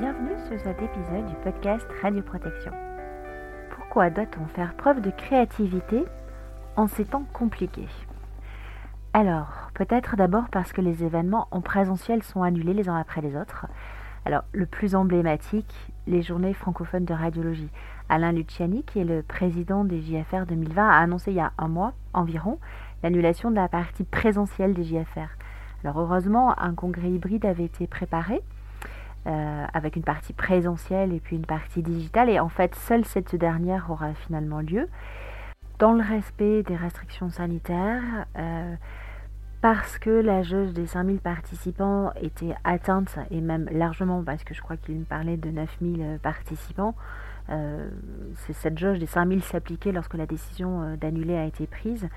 Bienvenue sur cet épisode du podcast Radio Protection. Pourquoi doit-on faire preuve de créativité en ces temps compliqués? Alors, peut-être d'abord parce que les événements en présentiel sont annulés les uns après les autres. Alors, le plus emblématique, les journées francophones de radiologie. Alain Luciani, qui est le président des JFR 2020, a annoncé il y a un mois environ l'annulation de la partie présentielle des JFR. Alors heureusement, un congrès hybride avait été préparé euh, avec une partie présentielle et puis une partie digitale. Et en fait, seule cette dernière aura finalement lieu dans le respect des restrictions sanitaires. Euh, parce que la jauge des 5000 participants était atteinte, et même largement, parce que je crois qu'il me parlait de 9000 participants, euh, cette jauge des 5000 s'appliquait lorsque la décision d'annuler a été prise.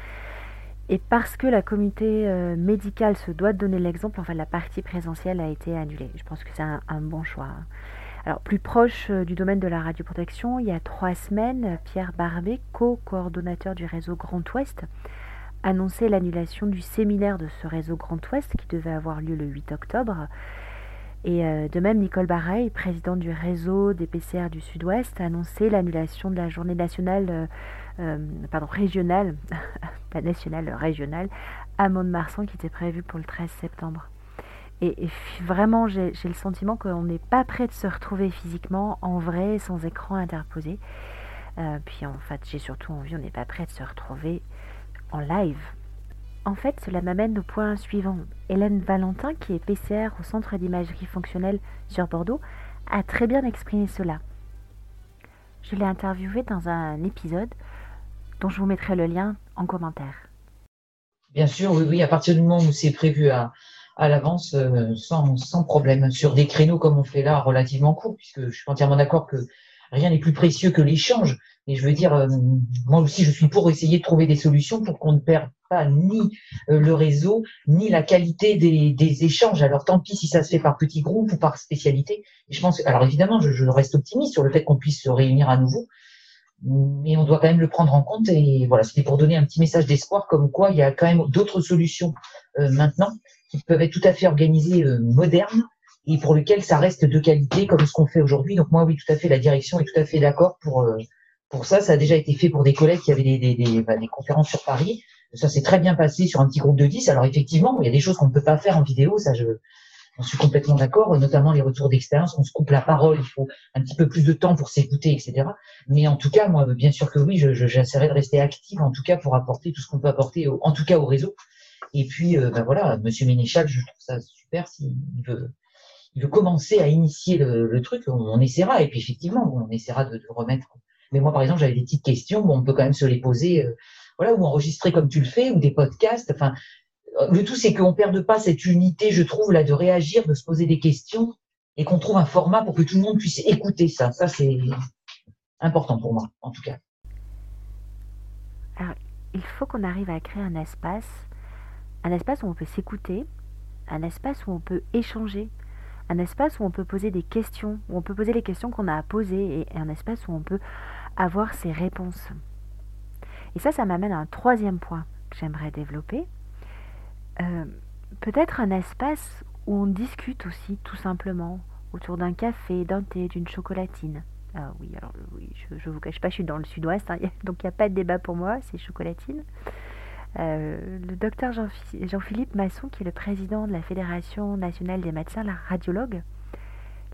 Et parce que la communauté euh, médicale se doit de donner l'exemple, enfin la partie présentielle a été annulée. Je pense que c'est un, bon choix. Alors plus proche euh, du domaine de la radioprotection, il y a trois semaines, Pierre Barbet, co-coordonnateur du réseau Grand Ouest, annonçait l'annulation du séminaire de ce réseau Grand Ouest qui devait avoir lieu le 8 octobre. Et euh, de même, Nicole Bareil, présidente du réseau des PCR du Sud-Ouest, a annoncé l'annulation de la journée nationale, pardon, régionale pas nationale, régionale, à Mont-de-Marsan qui était prévu pour le 13 septembre. Et, vraiment, j'ai le sentiment qu'on n'est pas prêt de se retrouver physiquement, en vrai, sans écran interposé. Euh, puis en fait, j'ai surtout envie, on n'est pas prêt de se retrouver en live. En fait, cela m'amène au point suivant. Hélène Valentin, qui est PCR au Centre d'imagerie fonctionnelle sur Bordeaux, a très bien exprimé cela. Je l'ai interviewée dans un épisode dont je vous mettrai le lien en commentaire. Bien sûr, oui, oui, à partir du moment où c'est prévu à, l'avance, euh, sans, sans, problème, sur des créneaux comme on fait là, relativement courts, puisque je suis entièrement d'accord que rien n'est plus précieux que l'échange. Et je veux dire, euh, moi aussi, je suis pour essayer de trouver des solutions pour qu'on ne perde pas ni euh, le réseau, ni la qualité des, des, échanges. Alors tant pis si ça se fait par petits groupes ou par spécialité. Et je pense, alors évidemment, je, je reste optimiste sur le fait qu'on puisse se réunir à nouveau, mais on doit quand même le prendre en compte. Et voilà, c'était pour donner un petit message d'espoir, comme quoi il y a quand même d'autres solutions euh, maintenant qui peuvent être tout à fait organisées, euh, modernes, et pour lesquelles ça reste de qualité, comme ce qu'on fait aujourd'hui. Donc moi, oui, tout à fait, la direction est tout à fait d'accord pour euh, pour ça. Ça a déjà été fait pour des collègues qui avaient des, des, des, bah, des conférences sur Paris. Ça s'est très bien passé sur un petit groupe de 10. Alors effectivement, il y a des choses qu'on ne peut pas faire en vidéo, ça je, je suis complètement d'accord, notamment les retours d'expérience, on se coupe la parole, il faut un petit peu plus de temps pour s'écouter, etc. Mais en tout cas, moi, bien sûr que oui, j'essaierai de rester active, en tout cas, pour apporter tout ce qu'on peut apporter, en tout cas au réseau. Et puis, euh, ben voilà, Monsieur Ménéchal, je trouve ça super s'il veut, il veut commencer à initier le, truc, on, essaiera. Et puis effectivement, on essaiera de, de, remettre. Mais moi, par exemple, j'avais des petites questions, on peut quand même se les poser, euh, voilà, ou enregistrer comme tu le fais, ou des podcasts. Enfin, le tout, c'est qu'on ne perde pas cette unité, je trouve, là, de réagir, de se poser des questions, et qu'on trouve un format pour que tout le monde puisse écouter ça. Ça, c'est important pour moi, en tout cas. Alors, il faut qu'on arrive à créer un espace, un espace où on peut s'écouter, un espace où on peut échanger, un espace où on peut poser des questions, où on peut poser les questions qu'on a à poser, et un espace où on peut avoir ses réponses. Et ça, ça m'amène à un troisième point que j'aimerais développer, euh, peut-être un espace où on discute aussi tout simplement autour d'un café, d'un thé, d'une chocolatine. Ah oui, alors oui, je ne vous cache pas, je suis dans le sud-ouest, hein, donc il n'y a pas de débat pour moi, c'est chocolatine. Euh, le docteur Jean-Philippe Masson, qui est le président de la Fédération nationale des médecins, la radiologue,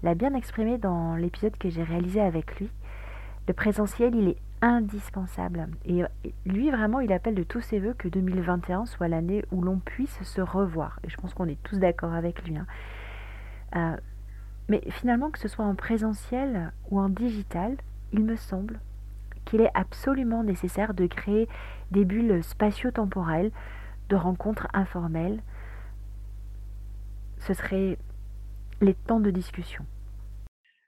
l'a bien exprimé dans l'épisode que j'ai réalisé avec lui. Le présentiel, il est indispensable. Et lui, vraiment, il appelle de tous ses voeux que 2021 soit l'année où l'on puisse se revoir. Et je pense qu'on est tous d'accord avec lui. Hein. Euh, mais finalement, que ce soit en présentiel ou en digital, il me semble qu'il est absolument nécessaire de créer des bulles spatio-temporelles de rencontres informelles. Ce serait les temps de discussion.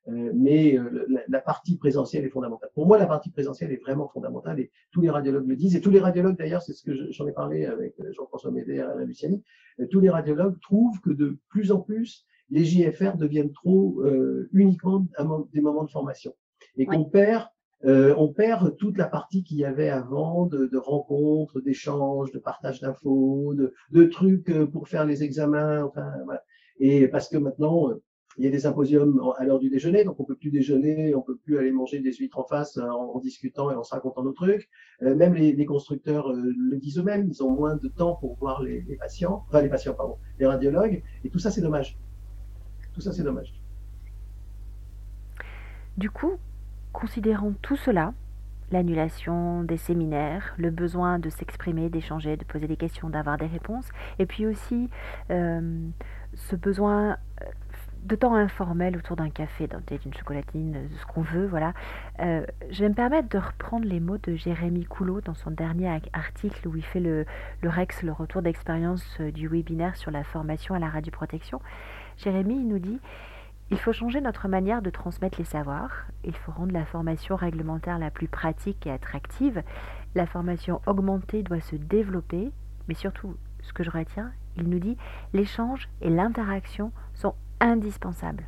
Euh, mais euh, la, partie présentielle est fondamentale. Pour moi, la partie présentielle est vraiment fondamentale et tous les radiologues le disent. Et tous les radiologues, d'ailleurs, c'est ce que j'en ai parlé avec euh, Jean-François Médé et Alain Luciani, tous les radiologues trouvent que de plus en plus, les JFR deviennent trop uniquement des moments de formation et qu'on perd on perd toute la partie qu'il y avait avant de, de rencontres, d'échanges, de partage d'infos, de, de, trucs pour faire les examens, enfin voilà. Et parce que maintenant, il y a des symposiums à l'heure du déjeuner, donc on peut plus déjeuner, on peut plus aller manger des huîtres en face euh, en, discutant et en se racontant nos trucs. Euh, même les, constructeurs euh, le disent eux-mêmes, ils ont moins de temps pour voir les, patients, enfin les patients, pardon, les radiologues, et tout ça c'est dommage. Tout ça c'est dommage. Du coup, considérons tout cela, l'annulation des séminaires, le besoin de s'exprimer, d'échanger, de poser des questions, d'avoir des réponses, et puis aussi ce besoin de temps informel autour d'un café, d'une chocolatine, ce qu'on veut, voilà. Euh, je vais me permettre de reprendre les mots de Jérémy Coulot dans son dernier article où il fait le, le REX, le retour d'expérience euh, du webinaire sur la formation à la radioprotection. Jérémy il nous dit il faut changer notre manière de transmettre les savoirs, il faut rendre la formation réglementaire la plus pratique et attractive, la formation augmentée doit se développer, mais surtout, ce que je retiens, il nous dit l'échange et l'interaction sont indispensable.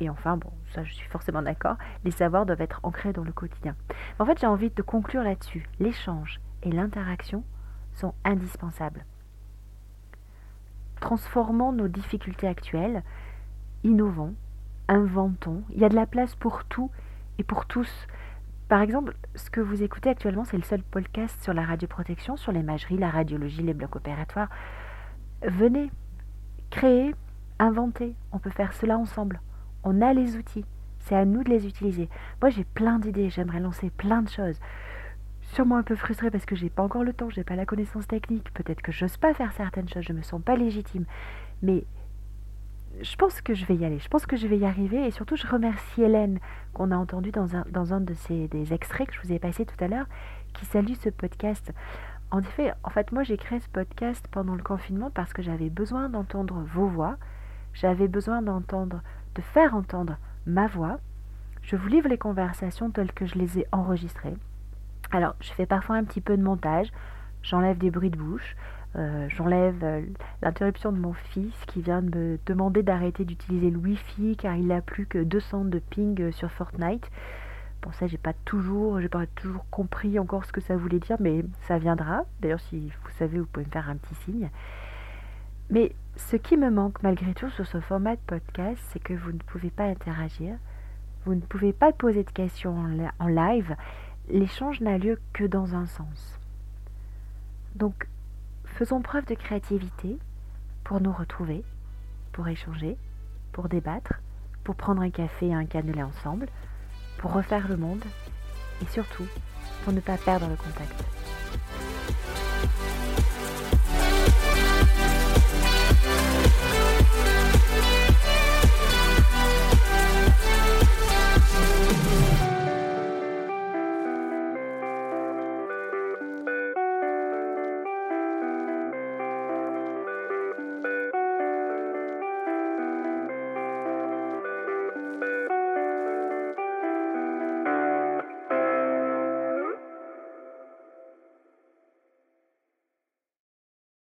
Et enfin, bon, ça je suis forcément d'accord, les savoirs doivent être ancrés dans le quotidien. En fait, j'ai envie de conclure là-dessus. L'échange et l'interaction sont indispensables. Transformons nos difficultés actuelles, innovons, inventons. Il y a de la place pour tout et pour tous. Par exemple, ce que vous écoutez actuellement, c'est le seul podcast sur la radioprotection, sur l'imagerie, la radiologie, les blocs opératoires. Venez, créez, inventer, on peut faire cela ensemble. On a les outils, c'est à nous de les utiliser. Moi j'ai plein d'idées, j'aimerais lancer plein de choses. Sûrement un peu frustrée parce que j'ai pas encore le temps, j'ai pas la connaissance technique, peut-être que j'ose pas faire certaines choses, je me sens pas légitime. Mais je pense que je vais y aller, je pense que je vais y arriver et surtout je remercie Hélène qu'on a entendu dans un, dans un de ces des extraits que je vous ai passé tout à l'heure qui salue ce podcast. En effet, en fait, moi j'ai créé ce podcast pendant le confinement parce que j'avais besoin d'entendre vos voix, j'avais besoin d'entendre, de faire entendre ma voix. Je vous livre les conversations telles que je les ai enregistrées. Alors, je fais parfois un petit peu de montage, j'enlève des bruits de bouche, euh, j'enlève euh, l'interruption de mon fils qui vient de me demander d'arrêter d'utiliser le Wi-Fi car il n'a plus que 200 de ping euh, sur Fortnite. Bon, ça, j'ai pas toujours, j'ai pas toujours compris encore ce que ça voulait dire, mais ça viendra. D'ailleurs, si vous savez, vous pouvez me faire un petit signe. Mais ce qui me manque malgré tout sur ce format de podcast, c'est que vous ne pouvez pas interagir, vous ne pouvez pas poser de questions en live, l'échange n'a lieu que dans un sens. Donc, faisons preuve de créativité pour nous retrouver, pour échanger, pour débattre, pour prendre un café et un cannelé ensemble, pour refaire le monde et surtout pour ne pas perdre le contact.